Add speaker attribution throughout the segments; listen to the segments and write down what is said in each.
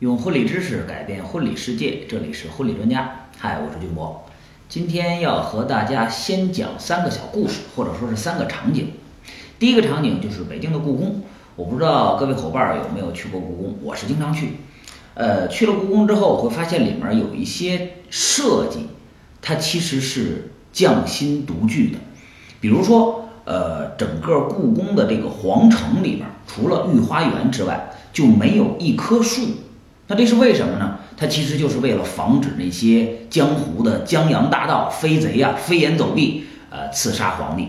Speaker 1: 用婚礼知识改变婚礼世界，这里是婚礼专家。嗨，我是俊博。今天要和大家先讲三个小故事，或者说是三个场景。第一个场景就是北京的故宫。我不知道各位伙伴有没有去过故宫，我是经常去。呃，去了故宫之后，会发现里面有一些设计，它其实是匠心独具的。比如说，呃，整个故宫的这个皇城里边，除了御花园之外，就没有一棵树。那这是为什么呢？它其实就是为了防止那些江湖的江洋大盗、飞贼啊飞檐走壁，呃，刺杀皇帝。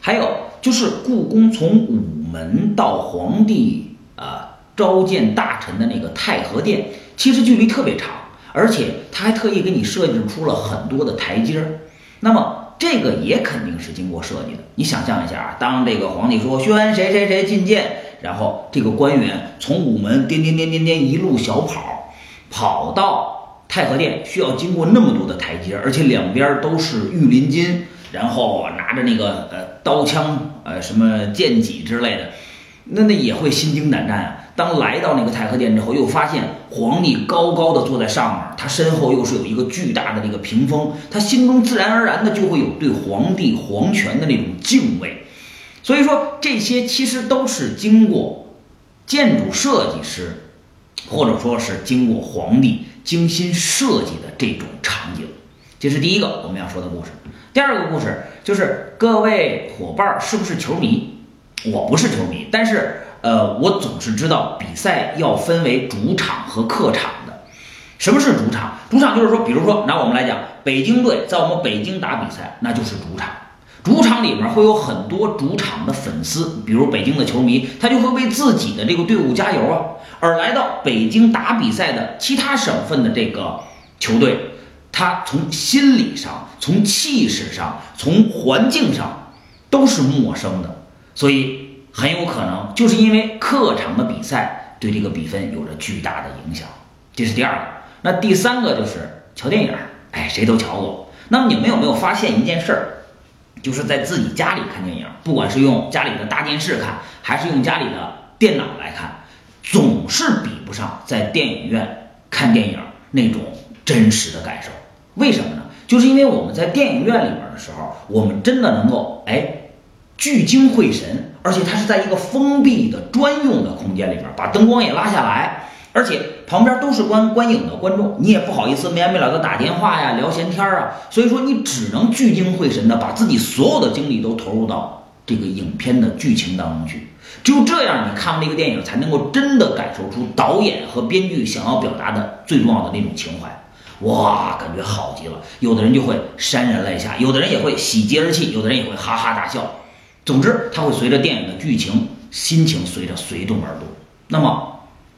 Speaker 1: 还有就是故宫从午门到皇帝啊召见大臣的那个太和殿，其实距离特别长，而且他还特意给你设计出了很多的台阶儿。那么这个也肯定是经过设计的。你想象一下啊，当这个皇帝说宣谁谁谁觐见。然后这个官员从午门颠颠颠颠颠一路小跑，跑到太和殿，需要经过那么多的台阶，而且两边都是御林军，然后拿着那个呃刀枪呃什么剑戟之类的，那那也会心惊胆战啊。当来到那个太和殿之后，又发现皇帝高高的坐在上面，他身后又是有一个巨大的这个屏风，他心中自然而然的就会有对皇帝皇权的那种敬畏。所以说，这些其实都是经过建筑设计师，或者说是经过皇帝精心设计的这种场景。这是第一个我们要说的故事。第二个故事就是各位伙伴是不是球迷？我不是球迷，但是呃，我总是知道比赛要分为主场和客场的。什么是主场？主场就是说，比如说拿我们来讲，北京队在我们北京打比赛，那就是主场。主场里面会有很多主场的粉丝，比如北京的球迷，他就会为自己的这个队伍加油啊。而来到北京打比赛的其他省份的这个球队，他从心理上、从气势上、从环境上都是陌生的，所以很有可能就是因为客场的比赛对这个比分有着巨大的影响。这是第二个。那第三个就是瞧电影，哎，谁都瞧过。那么你们有没有发现一件事儿？就是在自己家里看电影，不管是用家里的大电视看，还是用家里的电脑来看，总是比不上在电影院看电影那种真实的感受。为什么呢？就是因为我们在电影院里面的时候，我们真的能够哎聚精会神，而且它是在一个封闭的专用的空间里面，把灯光也拉下来。而且旁边都是观观影的观众，你也不好意思没完没了的打电话呀、聊闲天啊，所以说你只能聚精会神的把自己所有的精力都投入到这个影片的剧情当中去。只有这样，你看完这个电影才能够真的感受出导演和编剧想要表达的最重要的那种情怀。哇，感觉好极了！有的人就会潸然泪下，有的人也会喜极而泣，有的人也会哈哈大笑。总之，它会随着电影的剧情，心情随着随动而动。那么。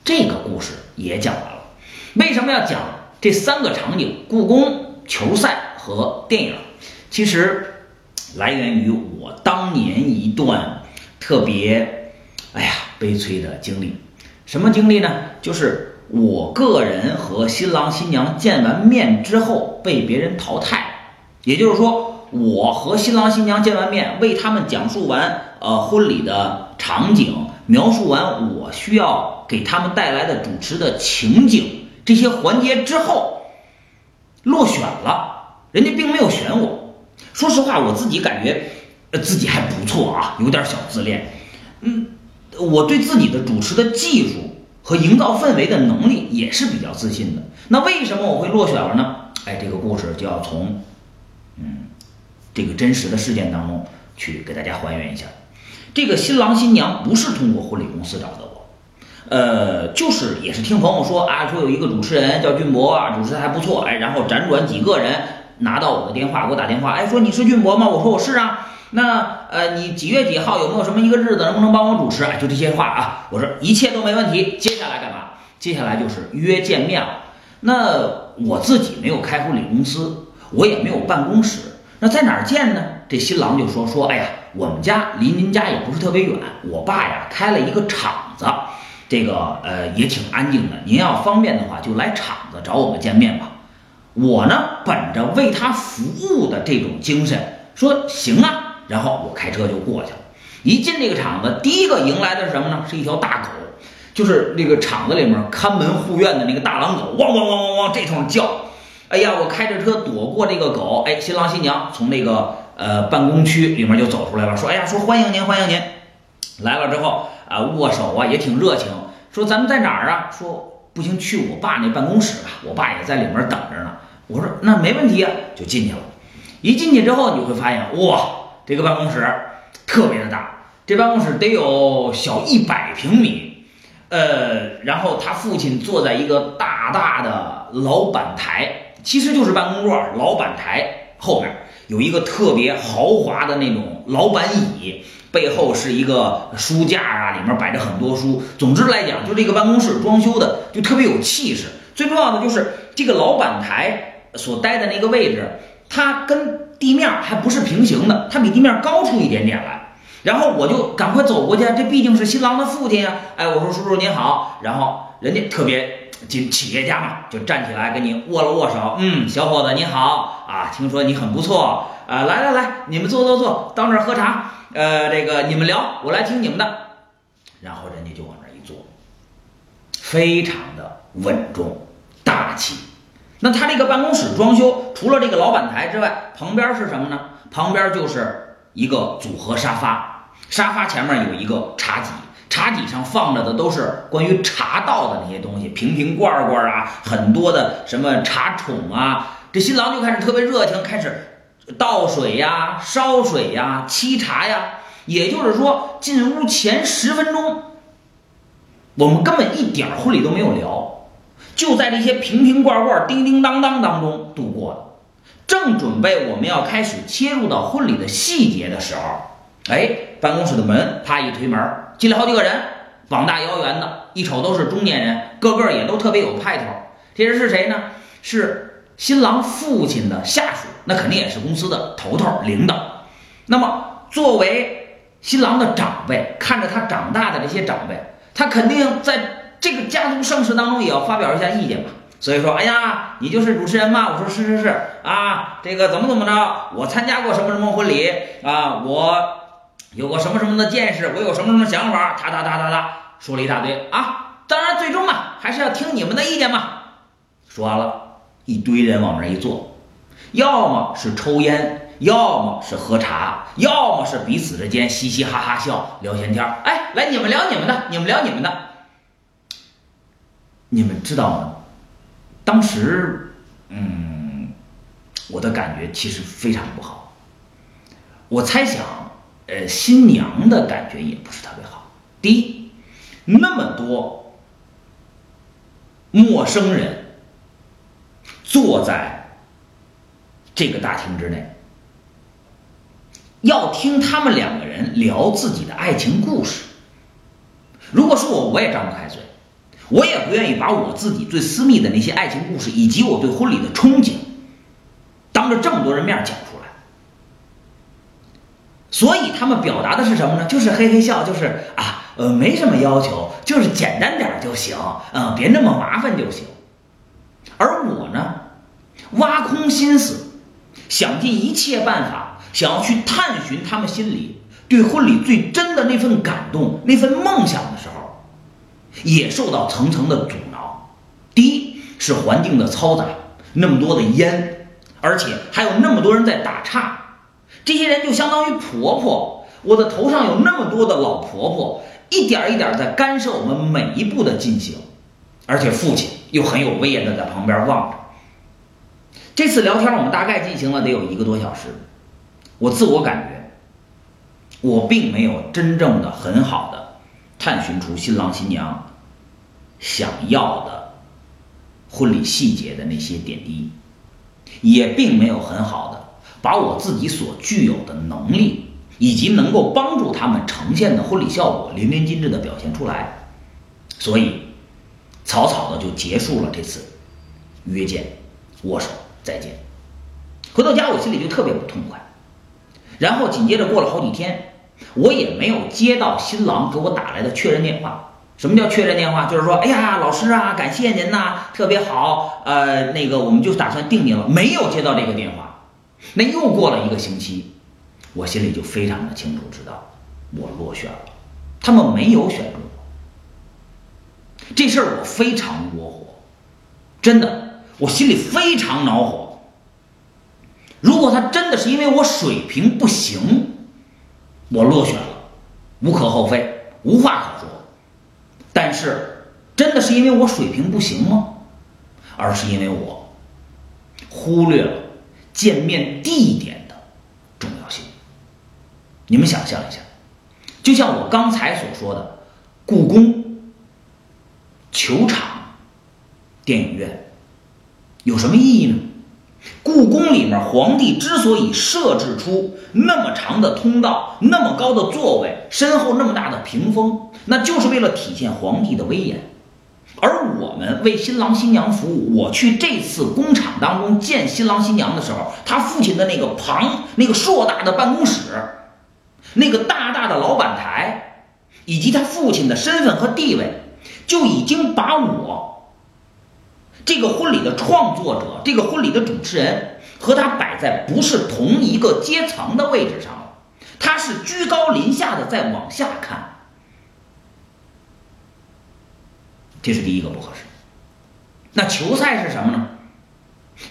Speaker 1: 这个故事也讲完了，为什么要讲这三个场景？故宫、球赛和电影，其实来源于我当年一段特别，哎呀，悲催的经历。什么经历呢？就是我个人和新郎新娘见完面之后被别人淘汰，也就是说，我和新郎新娘见完面，为他们讲述完呃婚礼的场景。描述完我需要给他们带来的主持的情景这些环节之后，落选了，人家并没有选我。说实话，我自己感觉，呃，自己还不错啊，有点小自恋。嗯，我对自己的主持的技术和营造氛围的能力也是比较自信的。那为什么我会落选了呢？哎，这个故事就要从，嗯，这个真实的事件当中去给大家还原一下。这个新郎新娘不是通过婚礼公司找的我，呃，就是也是听朋友说啊，说有一个主持人叫俊博啊，主持的还不错，哎，然后辗转几个人拿到我的电话给我打电话，哎，说你是俊博吗？我说我是啊，那呃，你几月几号有没有什么一个日子能不能帮我主持？哎，就这些话啊，我说一切都没问题。接下来干嘛？接下来就是约见面了。那我自己没有开婚礼公司，我也没有办公室，那在哪儿见呢？这新郎就说说，哎呀。我们家离您家也不是特别远，我爸呀开了一个厂子，这个呃也挺安静的。您要方便的话，就来厂子找我们见面吧。我呢，本着为他服务的这种精神，说行啊，然后我开车就过去了。一进这个厂子，第一个迎来的是什么呢？是一条大狗。就是那个厂子里面看门护院的那个大狼狗，汪汪汪汪汪这声叫。哎呀，我开着车躲过这个狗，哎，新郎新娘从那个呃办公区里面就走出来了，说，哎呀，说欢迎您，欢迎您。来了之后啊，握手啊，也挺热情。说咱们在哪儿啊？说不行，去我爸那办公室吧，我爸也在里面等着呢。我说那没问题啊，就进去了。一进去之后，你会发现，哇，这个办公室特别的大，这办公室得有小一百平米。呃，然后他父亲坐在一个大大的老板台。其实就是办公桌，老板台后边有一个特别豪华的那种老板椅，背后是一个书架啊，里面摆着很多书。总之来讲，就这个办公室装修的就特别有气势。最重要的就是这个老板台所待的那个位置，它跟地面还不是平行的，它比地面高出一点点来。然后我就赶快走过去，这毕竟是新郎的父亲啊！哎，我说叔叔您好，然后人家特别。企企业家嘛，就站起来跟你握了握手。嗯，小伙子你好啊，听说你很不错啊，来来来，你们坐坐坐，到那儿喝茶。呃，这个你们聊，我来听你们的。然后人家就往那儿一坐，非常的稳重大气。那他这个办公室装修，除了这个老板台之外，旁边是什么呢？旁边就是一个组合沙发，沙发前面有一个茶几。茶几上放着的都是关于茶道的那些东西，瓶瓶罐罐啊，很多的什么茶宠啊。这新郎就开始特别热情，开始倒水呀、烧水呀、沏茶呀。也就是说，进屋前十分钟，我们根本一点婚礼都没有聊，就在这些瓶瓶罐罐、叮叮当当当中度过的。正准备我们要开始切入到婚礼的细节的时候，哎，办公室的门啪一推门。进来好几个人，膀大腰圆的，一瞅都是中年人，个个也都特别有派头。这人是谁呢？是新郎父亲的下属，那肯定也是公司的头头领导。那么作为新郎的长辈，看着他长大的这些长辈，他肯定在这个家族盛世当中也要发表一下意见吧。所以说，哎呀，你就是主持人吗？我说是是是啊，这个怎么怎么着？我参加过什么什么婚礼啊？我。有个什么什么的见识，我有什么什么想法，哒哒哒哒哒，说了一大堆啊！当然，最终嘛，还是要听你们的意见嘛。说完了，一堆人往那一坐，要么是抽烟，要么是喝茶，要么是彼此之间嘻嘻哈哈笑聊闲天哎，来，你们聊你们的，你们聊你们的。你们知道吗？当时，嗯，我的感觉其实非常不好。我猜想。呃，新娘的感觉也不是特别好。第一，那么多陌生人坐在这个大厅之内，要听他们两个人聊自己的爱情故事。如果是我，我也张不开嘴，我也不愿意把我自己最私密的那些爱情故事，以及我对婚礼的憧憬，当着这么多人面讲出来。所以他们表达的是什么呢？就是嘿嘿笑，就是啊，呃，没什么要求，就是简单点就行，嗯，别那么麻烦就行。而我呢，挖空心思，想尽一切办法，想要去探寻他们心里对婚礼最真的那份感动、那份梦想的时候，也受到层层的阻挠。第一是环境的嘈杂，那么多的烟，而且还有那么多人在打岔。这些人就相当于婆婆，我的头上有那么多的老婆婆，一点一点在干涉我们每一步的进行，而且父亲又很有威严的在旁边望着。这次聊天我们大概进行了得有一个多小时，我自我感觉，我并没有真正的很好的探寻出新郎新娘想要的婚礼细节的那些点滴，也并没有很好的。把我自己所具有的能力，以及能够帮助他们呈现的婚礼效果淋漓尽致的表现出来，所以草草的就结束了这次约见、握手、再见。回到家，我心里就特别不痛快。然后紧接着过了好几天，我也没有接到新郎给我打来的确认电话。什么叫确认电话？就是说，哎呀，老师啊，感谢您呐，特别好。呃，那个我们就打算定您了。没有接到这个电话。那又过了一个星期，我心里就非常的清楚，知道我落选了，他们没有选中我。这事儿我非常窝火，真的，我心里非常恼火。如果他真的是因为我水平不行，我落选了，无可厚非，无话可说。但是，真的是因为我水平不行吗？而是因为我忽略了见面地点的重要性。你们想象一下，就像我刚才所说的，故宫。球场、电影院有什么意义呢？故宫里面，皇帝之所以设置出那么长的通道、那么高的座位、身后那么大的屏风，那就是为了体现皇帝的威严。而我们为新郎新娘服务，我去这次工厂当中见新郎新娘的时候，他父亲的那个庞、那个硕大的办公室、那个大大的老板台，以及他父亲的身份和地位。就已经把我这个婚礼的创作者、这个婚礼的主持人和他摆在不是同一个阶层的位置上了。他是居高临下的在往下看，这是第一个不合适。那球赛是什么呢？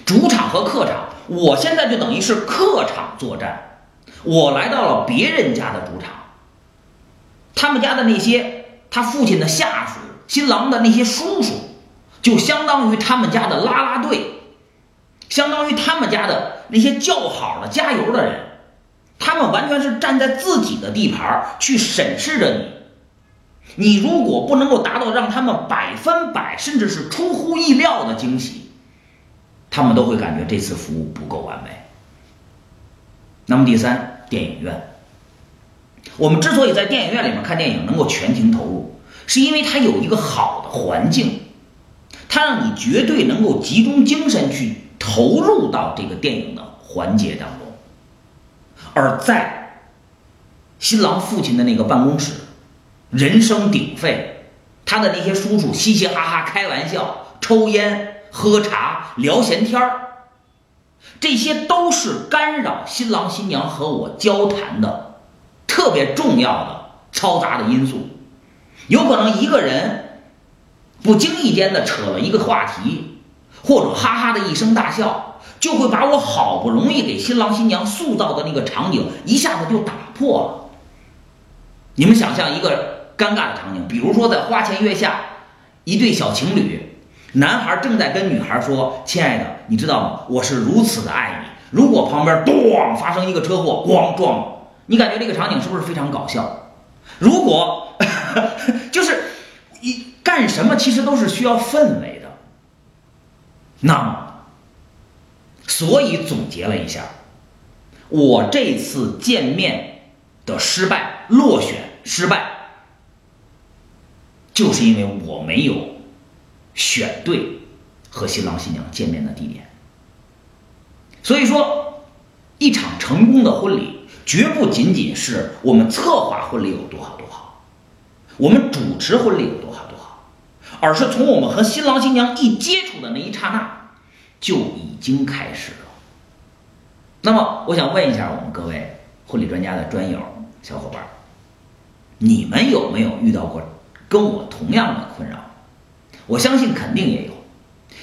Speaker 1: 主场和客场，我现在就等于是客场作战，我来到了别人家的主场，他们家的那些他父亲的下属。新郎的那些叔叔，就相当于他们家的啦啦队，相当于他们家的那些叫好的、加油的人，他们完全是站在自己的地盘去审视着你。你如果不能够达到让他们百分百，甚至是出乎意料的惊喜，他们都会感觉这次服务不够完美。那么第三，电影院，我们之所以在电影院里面看电影能够全情投入。是因为它有一个好的环境，它让你绝对能够集中精神去投入到这个电影的环节当中。而在新郎父亲的那个办公室，人声鼎沸，他的那些叔叔嘻嘻哈哈开玩笑、抽烟、喝茶、聊闲天儿，这些都是干扰新郎新娘和我交谈的特别重要的嘈杂的因素。有可能一个人不经意间的扯了一个话题，或者哈哈的一声大笑，就会把我好不容易给新郎新娘塑造的那个场景一下子就打破了。你们想象一个尴尬的场景，比如说在花前月下，一对小情侣，男孩正在跟女孩说：“亲爱的，你知道吗？我是如此的爱你。”如果旁边咣发生一个车祸，咣撞，你感觉这个场景是不是非常搞笑？如果。就是一干什么，其实都是需要氛围的。那么，所以总结了一下，我这次见面的失败、落选、失败，就是因为我没有选对和新郎新娘见面的地点。所以说，一场成功的婚礼，绝不仅仅是我们策划婚礼有多好多好。我们主持婚礼有多好多好，而是从我们和新郎新娘一接触的那一刹那，就已经开始了。那么，我想问一下我们各位婚礼专家的专友小伙伴，你们有没有遇到过跟我同样的困扰？我相信肯定也有。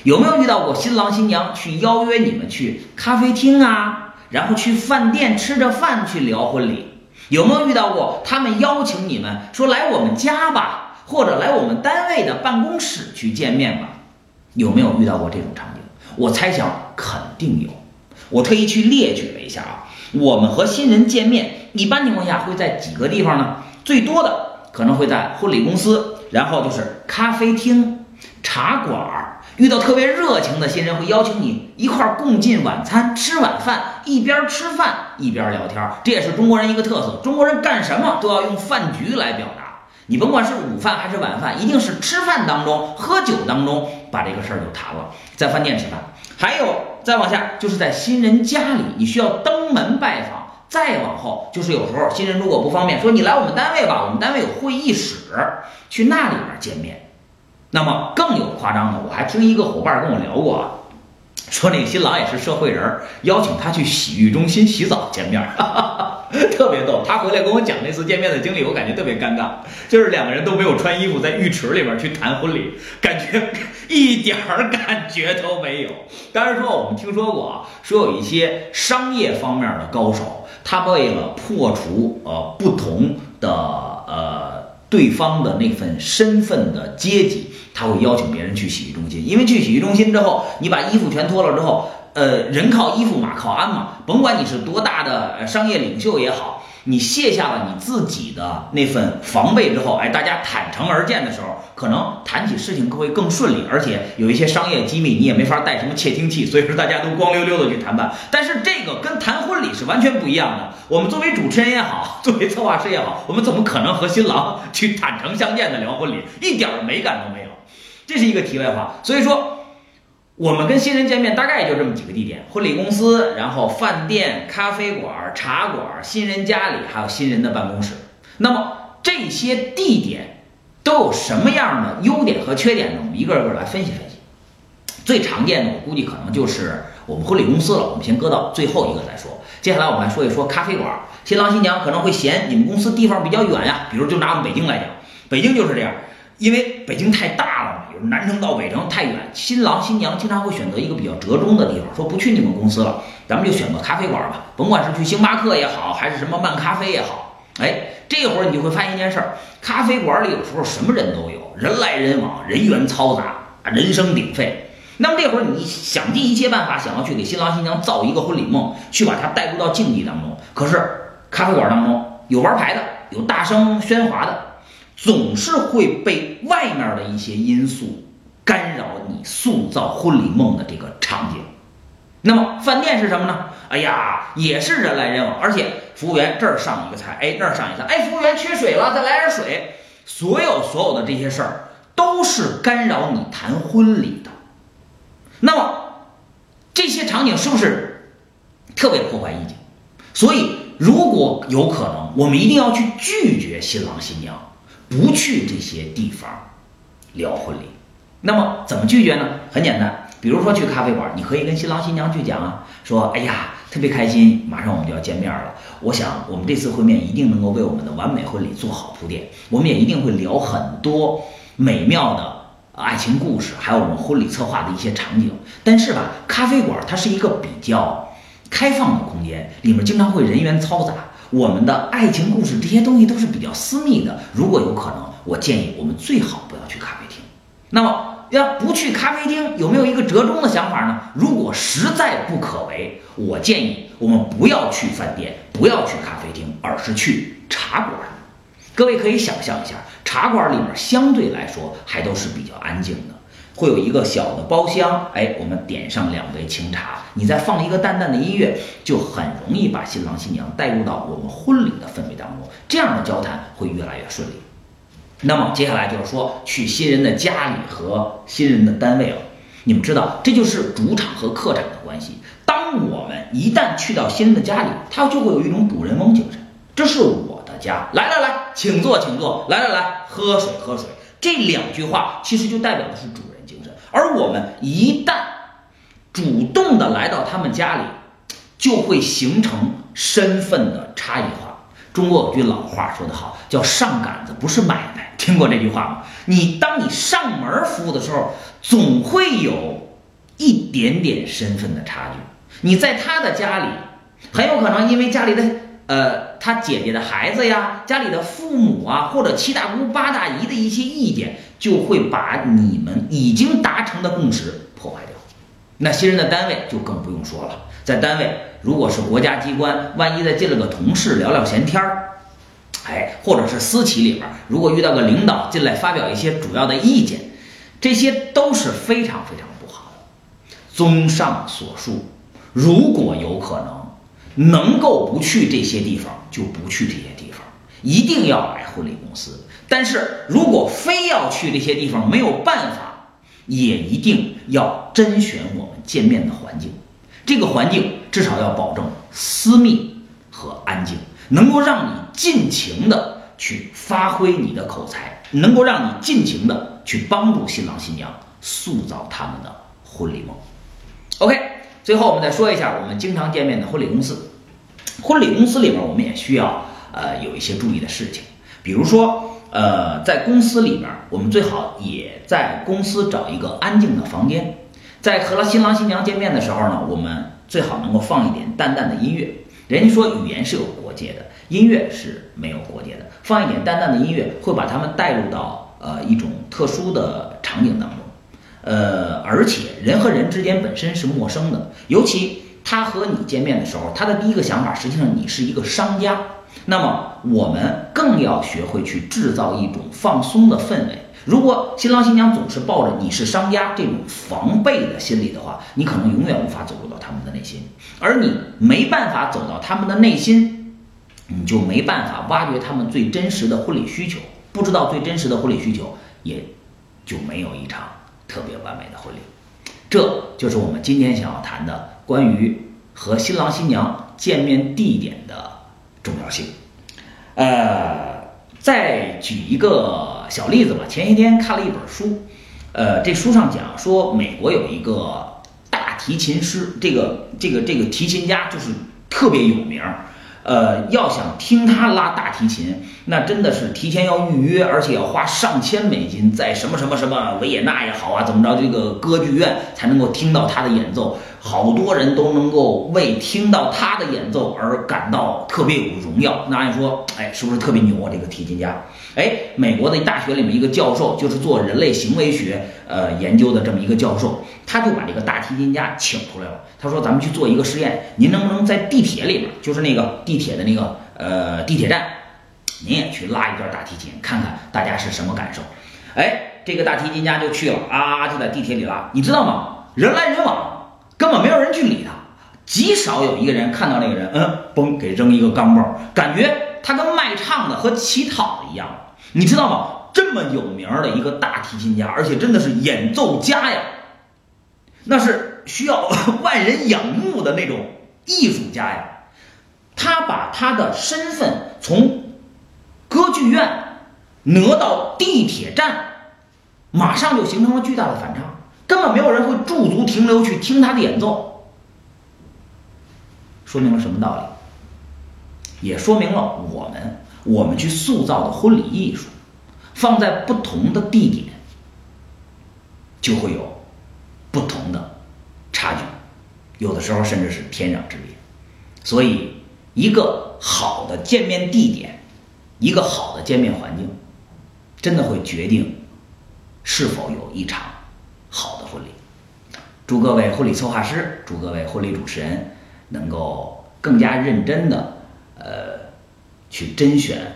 Speaker 1: 有没有遇到过新郎新娘去邀约你们去咖啡厅啊，然后去饭店吃着饭去聊婚礼？有没有遇到过他们邀请你们说来我们家吧，或者来我们单位的办公室去见面吧？有没有遇到过这种场景？我猜想肯定有。我特意去列举了一下啊，我们和新人见面，一般情况下会在几个地方呢？最多的可能会在婚礼公司，然后就是咖啡厅、茶馆儿。遇到特别热情的新人，会邀请你一块儿共进晚餐，吃晚饭，一边吃饭一边聊天，这也是中国人一个特色。中国人干什么都要用饭局来表达，你甭管是午饭还是晚饭，一定是吃饭当中、喝酒当中把这个事儿就谈了。在饭店吃饭，还有再往下就是在新人家里，你需要登门拜访。再往后就是有时候新人如果不方便，说你来我们单位吧，我们单位有会议室，去那里边见面。那么更有夸张的，我还听一个伙伴跟我聊过啊，说那个新郎也是社会人，邀请他去洗浴中心洗澡见面。特别逗。他回来跟我讲那次见面的经历，我感觉特别尴尬，就是两个人都没有穿衣服，在浴池里边去谈婚礼，感觉 一点儿感觉都没有。当然说我们听说过啊，说有一些商业方面的高手，他为了破除呃不同的呃对方的那份身份的阶级，他会邀请别人去洗浴中心，因为去洗浴中心之后，你把衣服全脱了之后。呃，人靠衣服，马靠鞍嘛。甭管你是多大的商业领袖也好，你卸下了你自己的那份防备之后，哎，大家坦诚而见的时候，可能谈起事情会更顺利。而且有一些商业机密，你也没法带什么窃听器，所以说大家都光溜溜的去谈判。但是这个跟谈婚礼是完全不一样的。我们作为主持人也好，作为策划师也好，我们怎么可能和新郎去坦诚相见的聊婚礼？一点美感都没有。这是一个题外话。所以说。我们跟新人见面大概也就这么几个地点：婚礼公司，然后饭店、咖啡馆、茶馆、新人家里，还有新人的办公室。那么这些地点都有什么样的优点和缺点呢？我们一个个来分析分析。最常见的，我估计可能就是我们婚礼公司了。我们先搁到最后一个再说。接下来我们来说一说咖啡馆。新郎新娘可能会嫌你们公司地方比较远呀，比如就拿我们北京来讲，北京就是这样。因为北京太大了，南城到北城太远，新郎新娘经常会选择一个比较折中的地方，说不去你们公司了，咱们就选择咖啡馆吧，甭管是去星巴克也好，还是什么漫咖啡也好，哎，这会儿你就会发现一件事儿，咖啡馆里有时候什么人都有，人来人往，人员嘈杂，人声鼎沸。那么这会儿你想尽一切办法，想要去给新郎新娘造一个婚礼梦，去把它带入到竞技当中，可是咖啡馆当中有玩牌的，有大声喧哗的。总是会被外面的一些因素干扰你塑造婚礼梦的这个场景。那么饭店是什么呢？哎呀，也是人来人往，而且服务员这儿上一个菜，哎那儿上一个菜，哎服务员缺水了，再来点水。所有所有的这些事儿都是干扰你谈婚礼的。那么这些场景是不是特别破坏意境？所以如果有可能，我们一定要去拒绝新郎新娘。不去这些地方聊婚礼，那么怎么拒绝呢？很简单，比如说去咖啡馆，你可以跟新郎新娘去讲啊，说哎呀，特别开心，马上我们就要见面了。我想我们这次会面一定能够为我们的完美婚礼做好铺垫，我们也一定会聊很多美妙的爱情故事，还有我们婚礼策划的一些场景。但是吧，咖啡馆它是一个比较开放的空间，里面经常会人员嘈杂。我们的爱情故事这些东西都是比较私密的，如果有可能，我建议我们最好不要去咖啡厅。那么要不去咖啡厅，有没有一个折中的想法呢？如果实在不可为，我建议我们不要去饭店，不要去咖啡厅，而是去茶馆。各位可以想象一下，茶馆里面相对来说还都是比较安静的。会有一个小的包厢，哎，我们点上两杯清茶，你再放一个淡淡的音乐，就很容易把新郎新娘带入到我们婚礼的氛围当中，这样的交谈会越来越顺利。那么接下来就是说去新人的家里和新人的单位了，你们知道，这就是主场和客场的关系。当我们一旦去到新人的家里，他就会有一种主人翁精神，这是我的家，来来来，请坐，请坐，来来来，喝水喝水。这两句话其实就代表的是主。而我们一旦主动的来到他们家里，就会形成身份的差异化。中国有句老话说得好，叫“上杆子不是买卖”，听过这句话吗？你当你上门服务的时候，总会有一点点身份的差距。你在他的家里，很有可能因为家里的呃他姐姐的孩子呀，家里的父母啊，或者七大姑八大姨的一些意见。就会把你们已经达成的共识破坏掉。那新人的单位就更不用说了，在单位如果是国家机关，万一再进了个同事聊聊闲天儿，哎，或者是私企里边，如果遇到个领导进来发表一些主要的意见，这些都是非常非常不好的。综上所述，如果有可能，能够不去这些地方就不去这些地方，一定要来婚礼公司。但是如果非要去这些地方，没有办法，也一定要甄选我们见面的环境。这个环境至少要保证私密和安静，能够让你尽情的去发挥你的口才，能够让你尽情的去帮助新郎新娘塑造他们的婚礼梦。OK，最后我们再说一下我们经常见面的婚礼公司。婚礼公司里面我们也需要呃有一些注意的事情，比如说呃在公司里面，我们最好也在公司找一个安静的房间，在和新郎新娘见面的时候呢，我们最好能够放一点淡淡的音乐。人家说语言是有国界的，音乐是没有国界的，放一点淡淡的音乐会把他们带入到呃一种特殊的场景当中。呃，而且人和人之间本身是陌生的，尤其他和你见面的时候，他的第一个想法，实际上你是一个商家，那么我们更要学会去制造一种放松的氛围。如果新郎新娘总是抱着你是商家这种防备的心理的话，你可能永远无法走入到他们的内心，而你没办法走到他们的内心，你就没办法挖掘他们最真实的婚礼需求，不知道最真实的婚礼需求，也就没有一场。特别完美的婚礼，这就是我们今天想要谈的关于和新郎新娘见面地点的重要性。呃，再举一个小例子吧。前些天看了一本书，呃，这书上讲说美国有一个大提琴师，这个这个这个提琴家就是特别有名。呃，要想听他拉大提琴，那真的是提前要预约，而且要花上千美金，在什么什么什么维也纳也好啊，怎么着这个歌剧院才能够听到他的演奏。好多人都能够为听到他的演奏而感到特别有荣耀。那按说，哎，是不是特别牛啊？这个提琴家，哎，美国的大学里面一个教授，就是做人类行为学呃研究的这么一个教授，他就把这个大提琴家请出来了。他说：“咱们去做一个实验，您能不能在地铁里面，就是那个地铁的那个呃地铁站，您也去拉一段大提琴，看看大家是什么感受？”哎，这个大提琴家就去了啊，就在地铁里拉。你知道吗？人来人往。根本没有人去理他，极少有一个人看到那个人，嗯，嘣，给扔一个钢镚，感觉他跟卖唱的和乞讨的一样，你知道吗？这么有名的一个大提琴家，而且真的是演奏家呀，那是需要 万人仰慕的那种艺术家呀。他把他的身份从歌剧院挪到地铁站，马上就形成了巨大的反差。根本没有人会驻足停留去听他的演奏，说明了什么道理？也说明了我们我们去塑造的婚礼艺术，放在不同的地点，就会有不同的差距，有的时候甚至是天壤之别。所以，一个好的见面地点，一个好的见面环境，真的会决定是否有一场。好的婚礼，祝各位婚礼策划师，祝各位婚礼主持人能够更加认真的呃去甄选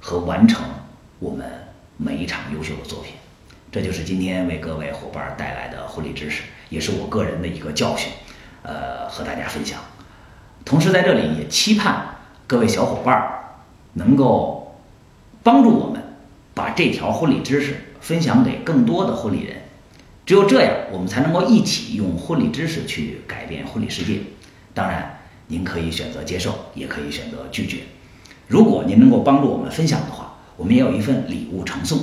Speaker 1: 和完成我们每一场优秀的作品。这就是今天为各位伙伴带来的婚礼知识，也是我个人的一个教训，呃，和大家分享。同时在这里也期盼各位小伙伴能够帮助我们把这条婚礼知识分享给更多的婚礼人。只有这样，我们才能够一起用婚礼知识去改变婚礼世界。当然，您可以选择接受，也可以选择拒绝。如果您能够帮助我们分享的话，我们也有一份礼物呈送。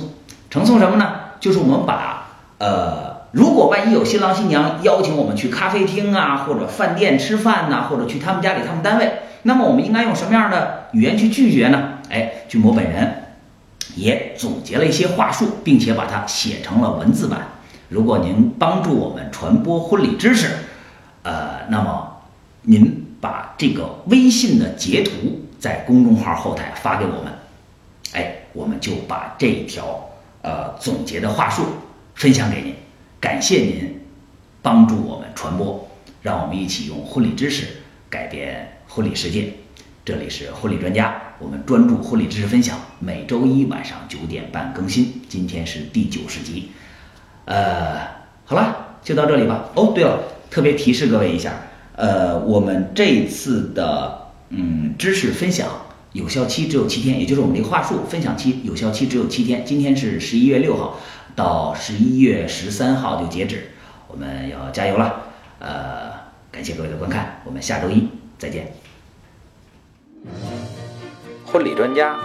Speaker 1: 呈送什么呢？就是我们把呃，如果万一有新郎新娘邀请我们去咖啡厅啊，或者饭店吃饭呐，或者去他们家里、他们单位，那么我们应该用什么样的语言去拒绝呢？哎，君博本人也总结了一些话术，并且把它写成了文字版。如果您帮助我们传播婚礼知识，呃，那么您把这个微信的截图在公众号后台发给我们，哎，我们就把这一条呃总结的话术分享给您。感谢您帮助我们传播，让我们一起用婚礼知识改变婚礼世界。这里是婚礼专家，我们专注婚礼知识分享，每周一晚上九点半更新。今天是第九十集。呃，好了，就到这里吧。哦，对了，特别提示各位一下，呃，我们这次的嗯知识分享有效期只有七天，也就是我们这个话术分享期有效期只有七天。今天是十一月六号，到十一月十三号就截止，我们要加油了。呃，感谢各位的观看，我们下周一再见。
Speaker 2: 婚礼专家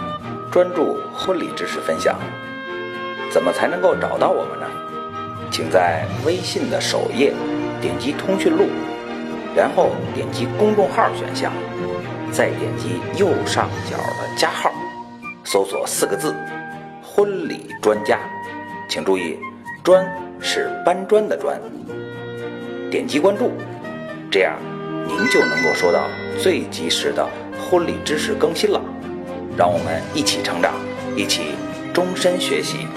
Speaker 2: 专注婚礼知识分享，怎么才能够找到我们呢？请在微信的首页点击通讯录，然后点击公众号选项，再点击右上角的加号，搜索四个字“婚礼专家”，请注意，“砖”是搬砖的“砖”。点击关注，这样您就能够收到最及时的婚礼知识更新了。让我们一起成长，一起终身学习。